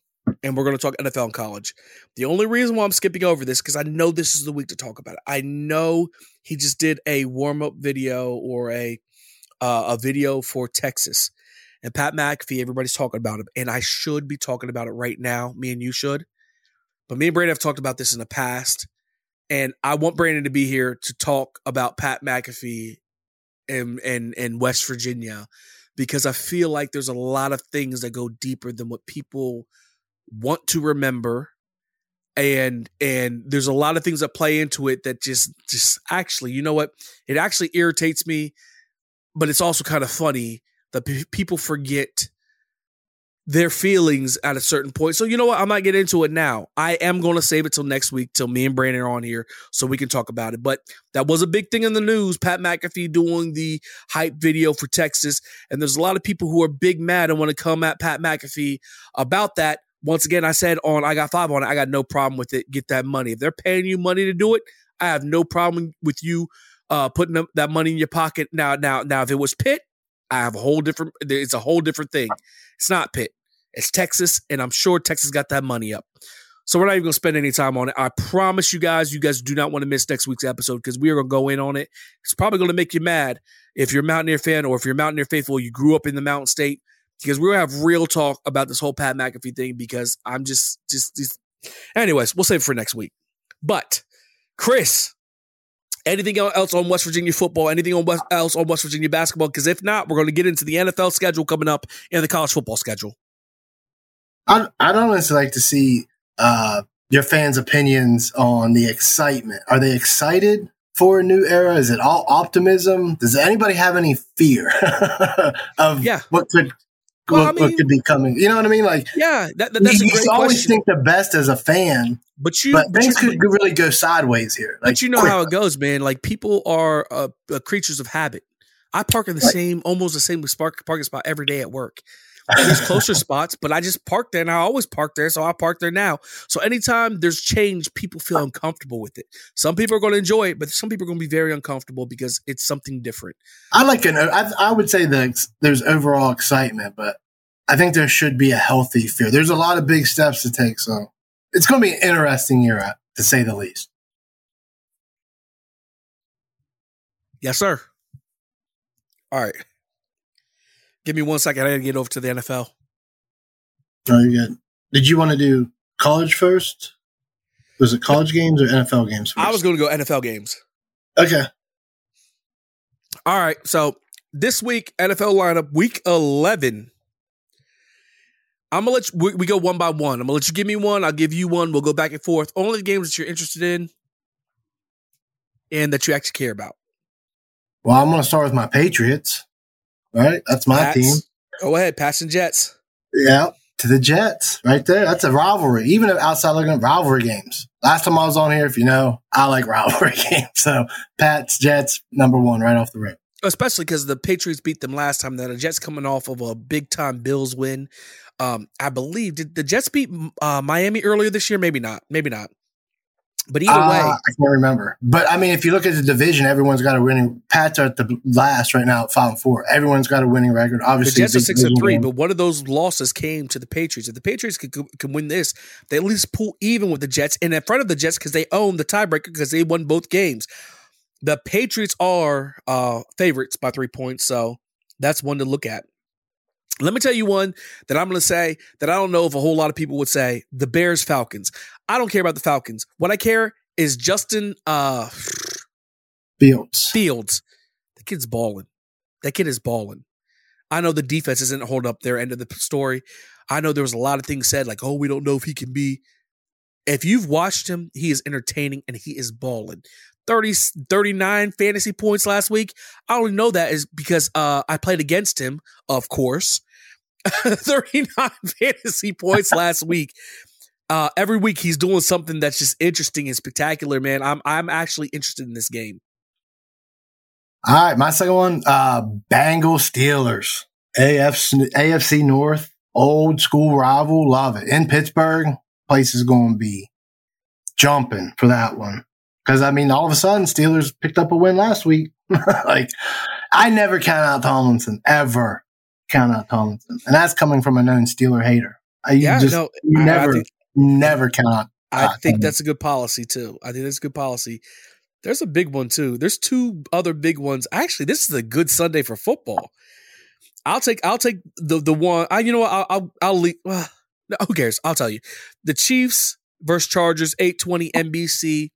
and we're going to talk NFL and college. The only reason why I'm skipping over this because I know this is the week to talk about it. I know he just did a warm up video or a uh, a video for Texas, and Pat McAfee. Everybody's talking about him, and I should be talking about it right now. Me and you should, but me and Brandon have talked about this in the past, and I want Brandon to be here to talk about Pat McAfee and and and West Virginia because I feel like there's a lot of things that go deeper than what people want to remember and and there's a lot of things that play into it that just just actually you know what? It actually irritates me but it's also kind of funny that pe- people forget their feelings at a certain point. So you know what? I might get into it now. I am going to save it till next week till me and brandon are on here so we can talk about it. But that was a big thing in the news pat mcafee doing the hype video for texas and there's a lot of people who are big mad and want to come at pat mcafee about that once again, I said on I got five on it. I got no problem with it. Get that money. If they're paying you money to do it, I have no problem with you uh, putting that money in your pocket. Now, now, now, if it was Pitt, I have a whole different. It's a whole different thing. It's not Pitt. It's Texas, and I'm sure Texas got that money up. So we're not even gonna spend any time on it. I promise you guys, you guys do not want to miss next week's episode because we are gonna go in on it. It's probably gonna make you mad if you're a Mountaineer fan or if you're a Mountaineer faithful. You grew up in the Mountain State because we're gonna have real talk about this whole Pat McAfee thing because I'm just just, just anyways, we'll save it for next week. But Chris, anything else on West Virginia football? Anything on West, else on West Virginia basketball? Because if not, we're going to get into the NFL schedule coming up and the college football schedule. I'd, I'd honestly like to see uh, your fans' opinions on the excitement. Are they excited for a new era? Is it all optimism? Does anybody have any fear of Yeah. what could Well, I what, what could be coming? You know what I mean? Like Yeah, that, that- that's you, a great you always question. think the best as a fan, but you, but but things you, could really go sideways here. Like but you know quick. how it goes, man. Like people are uh, uh, creatures of habit. I park in the Right. same, almost the same spark parking spot every day at work. There's closer spots, but I just park there, and I always park there, so I park there now. So anytime there's change, people feel uncomfortable with it. Some people are going to enjoy it, but some people are going to be very uncomfortable because it's something different. I like an. I, I would say that there's overall excitement, but I think there should be a healthy fear. There's a lot of big steps to take, so it's going to be an interesting year, uh, to say the least. Yes, sir. All right. Give me one second. I got to get over to the NFL. Very good. Did you want to do college first? Was it college games or NFL games first? I was going to go NFL games. okay. All right. So this week, NFL lineup, week 11. I'm going to let you, we, we go one by one. I'm going to let you give me one. I'll give you one. We'll go back and forth. Only the games that you're interested in and that you actually care about. Well, I'm going to start with my Patriots. All right, that's my Pats. team. Go ahead. Pats and Jets. Yeah, to the Jets, right there. That's a rivalry. Even outside looking at rivalry games. Last time I was on here, if you know, I like rivalry games. So Pats, Jets, number one, right off the rip. Especially because the Patriots beat them last time. That the Jets coming off of a big time Bills win. Um, I believe did the Jets beat uh, Miami earlier this year? Maybe not. Maybe not. But either Uh, way, I can't remember. But I mean, if you look at the division, everyone's got a winning. Pats are at the last right now at five and four. Everyone's got a winning record. Obviously, the Jets are six and three, game. but one of those losses came to the Patriots. If the Patriots could, can win this, they at least pull even with the Jets and in front of the Jets because they own the tiebreaker because they won both games. The Patriots are uh, favorites by three points, so that's one to look at. Let me tell you one that I'm going to say that I don't know if a whole lot of people would say: the Bears Falcons. I don't care about the Falcons. What I care is Justin uh, Fields. Fields. The kid's balling. That kid is balling. I know the defense isn't holding up their end of the story. I know there was a lot of things said like, "Oh, we don't know if he can be." If you've watched him, he is entertaining and he is balling. 30, 39 fantasy points last week. I only know that is because uh, I played against him, of course. 39 fantasy points last week. Uh, every week he's doing something that's just interesting and spectacular, man. I'm I'm actually interested in this game. All right, my second one, uh, Bengals Steelers, AFC, AFC North, old school rival, love it. In Pittsburgh, place is going to be jumping for that one. Because I mean, all of a sudden, Steelers picked up a win last week. like, I never count out Tomlinson ever. Count out Tomlinson, and that's coming from a known Steeler hater. I Yeah, just no, you I- I never, think- never count out. I think Tomlinson. that's a good policy too. I think that's a good policy. There's a big one too. There's two other big ones. Actually, this is a good Sunday for football. I'll take I'll take the the one. I you know what I'll I'll, I'll leave. Well, no, who cares? I'll tell you. The Chiefs versus Chargers, eight twenty NBC.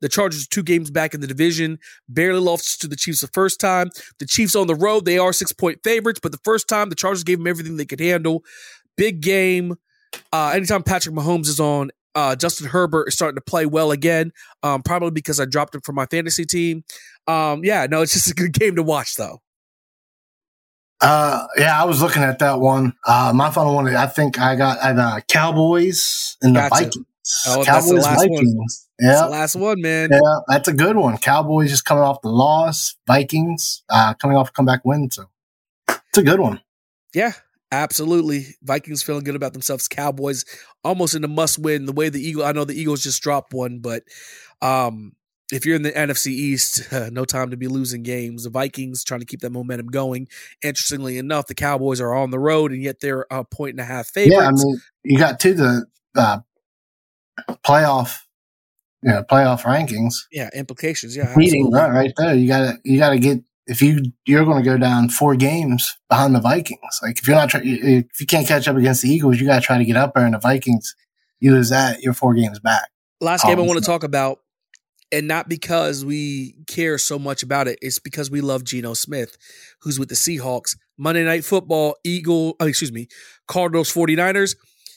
The Chargers are two games back in the division, barely lost to the Chiefs the first time. The Chiefs on the road, they are six point favorites, but the first time the Chargers gave them everything they could handle. Big game. Uh, anytime Patrick Mahomes is on, uh, Justin Herbert is starting to play well again. Um, probably because I dropped him for my fantasy team. Um, yeah, no, it's just a good game to watch though. Uh, yeah, I was looking at that one. Uh, my final one, I think I got uh, the Cowboys and the Gotcha. Vikings. Oh, that's the Cowboys, last one. Vikings. That's Yeah, the last one, man. yeah, that's a good one. Cowboys just coming off the loss. Vikings uh, coming off a comeback win. So it's a good one. Yeah, absolutely. Vikings feeling good about themselves. Cowboys almost in a must win. The way the Eagle, I know the Eagles just dropped one, but um, if you're in the NFC East, no time to be losing games. The Vikings trying to keep that momentum going. Interestingly enough, the Cowboys are on the road, and yet they're a point and a half favorites. Yeah, I mean, you got to the uh, playoff, you know, playoff rankings. Yeah, implications. Yeah, Meeting right, right there. You gotta, you gotta get if you you're going to go down four games behind the Vikings. Like if you're not, try, if you can't catch up against the Eagles, you got to try to get up there. And the Vikings, you lose that, you're four games back. Last game I um, want to talk about, and not because we care so much about it, it's because we love Geno Smith, who's with the Seahawks. Monday Night Football, Eagle, excuse me, Cardinals 49ers.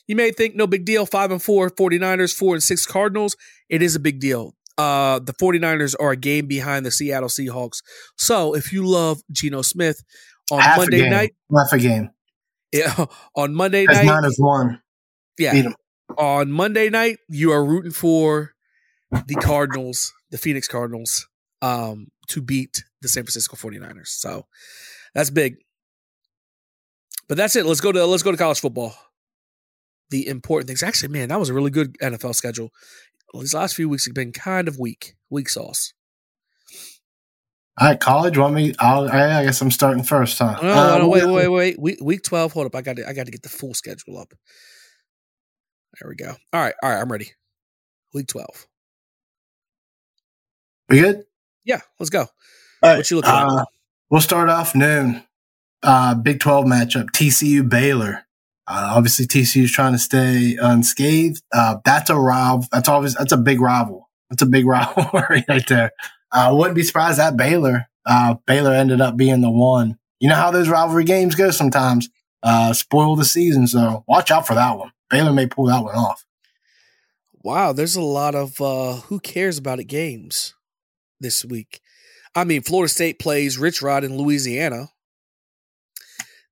You may think no big deal, 5 and 4 49ers, 4 and 6 Cardinals. It is a big deal. Uh, the 49ers are a game behind the Seattle Seahawks. So if you love Geno Smith on Half Monday night, half a game. yeah, on Monday night, nine is one. yeah, on Monday night, you are rooting for the Cardinals, the Phoenix Cardinals, um, to beat the San Francisco 49ers. So that's big. But that's it. Let's go to let's go to college football. The important things. Actually, man, that was a really good NFL schedule. These last few weeks have been kind of weak. Weak sauce. All right, college. Want me? I'll, I guess I'm starting first, huh? No, Uh, no, wait, wait, wait. Week, week 12. Hold up. I got to I got to get the full schedule up. There we go. All right, all right, I'm ready. Week 12. We good? Yeah, let's go. All right. What you looking at? uh, We'll start off noon. Uh, Big 12 matchup, TCU Baylor. Uh, obviously, TCU is trying to stay unscathed. Uh, that's a rival. That's always that's a big rival. That's a big rivalry right there. I uh, wouldn't be surprised that Baylor. Uh, Baylor ended up being the one. You know how those rivalry games go sometimes. Uh, spoil the season, so watch out for that one. Baylor may pull that one off. Wow, there's a lot of uh who cares about it games this week. I mean, Florida State plays Rich Rod in Louisiana.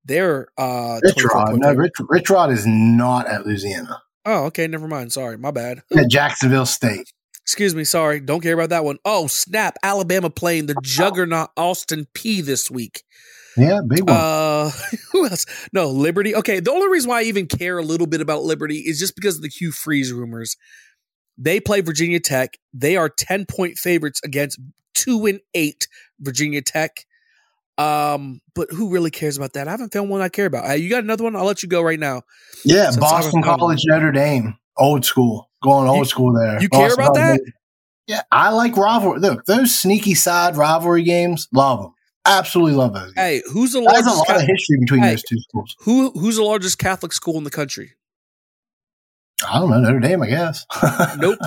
They're uh Rich Rod, no. Rich, Rich Rod is not at Louisiana. Oh, okay, never mind. Sorry, my bad. At Jacksonville State. Excuse me, sorry. Don't care about that one. Oh, snap. Alabama playing the juggernaut Austin Peay this week. Yeah, big one. Uh who else? No, Liberty. Okay, the only reason why I even care a little bit about Liberty is just because of the Hugh Freeze rumors. They play Virginia Tech. They are 10 point favorites against two and eight Virginia Tech. Um, but who really cares about that? I haven't found one I care about. Uh, you got another one? I'll let you go right now. Yeah, Since Boston College, Notre Dame, old school, going old You- school there. you care about College, that? Yeah, I like rivalry. Look, those sneaky side rivalry games, love them. Absolutely love those. games. Hey, who's the There's a largest? lot of history between Hey. those two schools. who who's the largest Catholic school in the country? I don't know Notre Dame, I guess. Nope.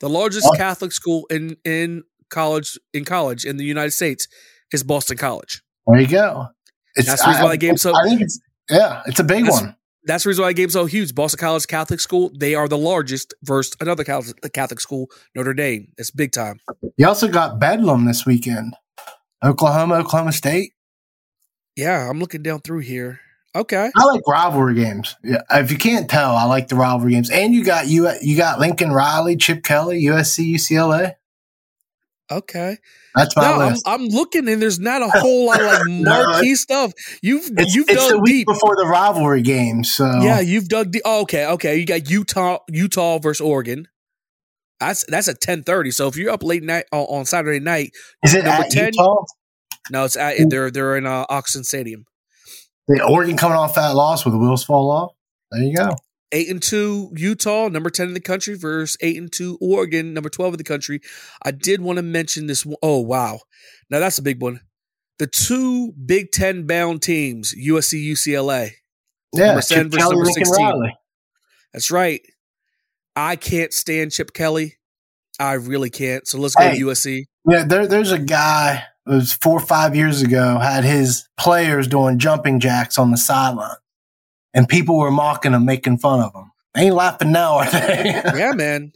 The largest Catholic school in in college in college in the United States is Boston College. There you go. It's, That's the reason why the game's so- I think it's yeah, it's a big That's- one. That's the reason why the game's so huge. Boston College Catholic School, they are the largest versus another Catholic Catholic school, Notre Dame. It's big time. You also got Bedlam this weekend. Oklahoma, Oklahoma State. Yeah, I'm looking down through here. Okay. I like rivalry games. Yeah, if you can't tell, I like the rivalry games. And you got you you got Lincoln Riley, Chip Kelly, USC, UCLA. Okay. That's my No, I'm. I'm looking and there's not a whole lot of like No, marquee stuff. You've it's you've it's the dug week deep. before the rivalry game, so Yeah, you've dug deep. Oh, okay, okay. You got Utah, Utah versus Oregon. That's that's at ten thirty. So if you're up late night on, on Saturday night, is it number at 10? Utah? no, it's at they're they're in uh, Autzen Stadium. The Oregon coming off that loss with the wheels fall off. There you go. Eight and two Utah, number ten in the country, versus eight and two Oregon, number twelve in the country. I did want to mention this. one- Oh wow, now that's a big one. The two Big Ten bound teams, USC, UCLA. Yeah, Number 10 Chip versus Kelly, number 16. Riley. That's right. I can't stand Chip Kelly. I really can't. So let's go Hey. to USC. Yeah, there, there's a guy. It was four or five years ago. Had his players doing jumping jacks on the sideline, and people were mocking him, making fun of him. They ain't laughing now, are they? Yeah, man.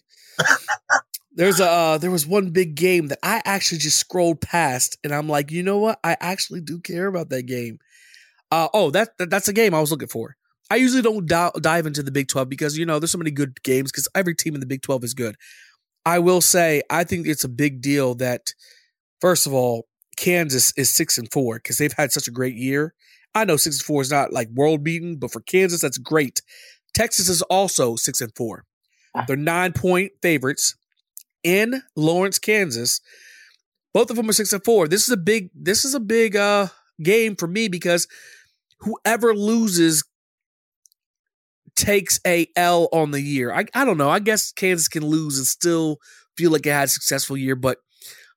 There's a uh, there was one big game that I actually just scrolled past, and I'm like, you know what? I actually do care about that game. Uh, oh, that, that that's a game I was looking for. I usually don't di- dive into the Big 12 because you know there's so many good games because every team in the Big 12 is good. I will say I think it's a big deal that first of all Kansas is six and four because they've had such a great year. I know six and four is not like world beating, but for Kansas that's great. Texas is also six and four. They're nine point favorites in Lawrence, Kansas. Both of them are six and four. This is a big. This is a big uh game for me because whoever loses takes a L on the year. I I don't know. I guess Kansas can lose and still feel like it had a successful year, but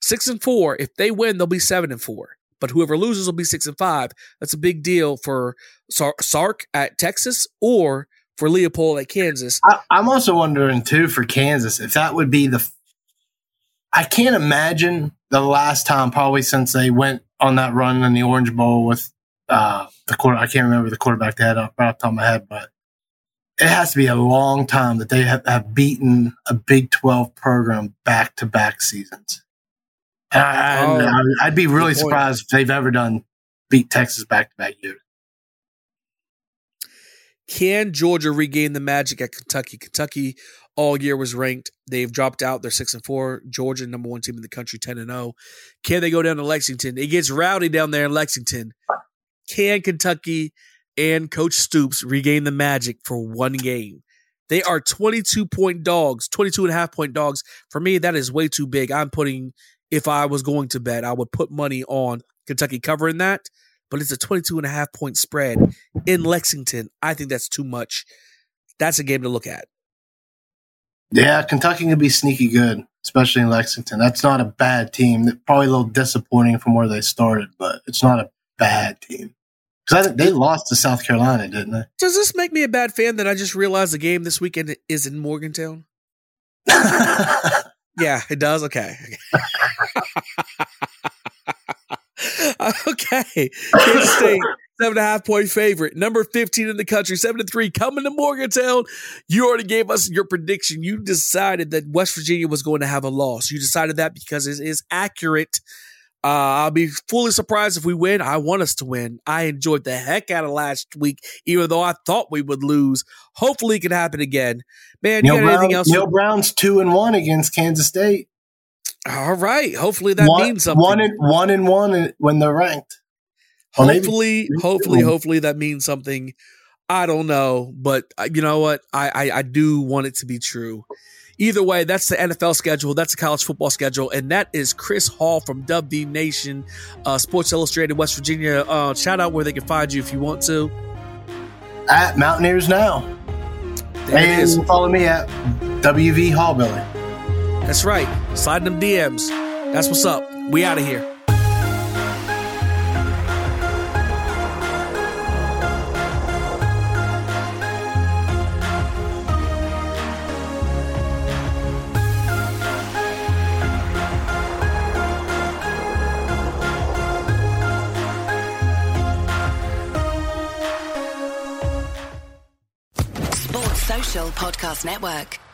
six and four. If they win, they'll be seven and four. But whoever loses will be six and five. That's a big deal for Sark at Texas or for Leipold at Kansas. I, I'm also wondering too for Kansas if that would be the. I can't imagine the last time, probably since they went on that run in the Orange Bowl with uh, the quarter. I can't remember the quarterback they had up right off the top of my head, but it has to be a long time that they have, have beaten a Big 12 program back to back seasons. And Oh, I'd be really surprised if they've ever done beat Texas back to back years. Can Georgia regain the magic at Kentucky? Kentucky all year was ranked. They've dropped out. They're six and four. Georgia, number one team in the country, ten and zero. Can they go down to Lexington? It gets rowdy down there in Lexington. Can Kentucky and Coach Stoops regain the magic for one game? They are 22 point dogs, 22 and a half point dogs. For me, that is way too big. I'm putting, if I was going to bet, I would put money on Kentucky covering that. But it's a 22 and a half point spread in Lexington. I think that's too much. That's a game to look at. Yeah, Kentucky can be sneaky good, especially in Lexington. That's not a bad team. They're probably a little disappointing from where they started, but it's not a bad team. Because they lost to South Carolina, didn't they? Does this make me a bad fan that I just realized the game this weekend is in Morgantown? Yeah, it does. Okay. okay. Kansas State, seven and a half point favorite. Number 15 in the country, seven to three, coming to Morgantown. You already gave us your prediction. You decided that West Virginia was going to have a loss. You decided that because it is accurate. Uh, I'll be fully surprised if we win. I want us to win. I enjoyed the heck out of last week, even though I thought we would lose. Hopefully, it can happen again. Man, you Neal, got anything else? Neal Brown's two and one against Kansas State. All right. Hopefully, that one, means something. One and one and one when they're ranked. Or hopefully, hopefully, hopefully that means something. I don't know, but uh, you know what? I, I I do want it to be true. Either way, that's the NFL schedule. That's the college football schedule. And that is Chris Hall from Dub V Nation, uh, Sports Illustrated, West Virginia. Uh, shout out where they can find you if you want to. At Mountaineers Now. There it is. and follow me at WV Hallbilly. That's right. Slide them DMs. That's what's up. We out of here. Podcast Network.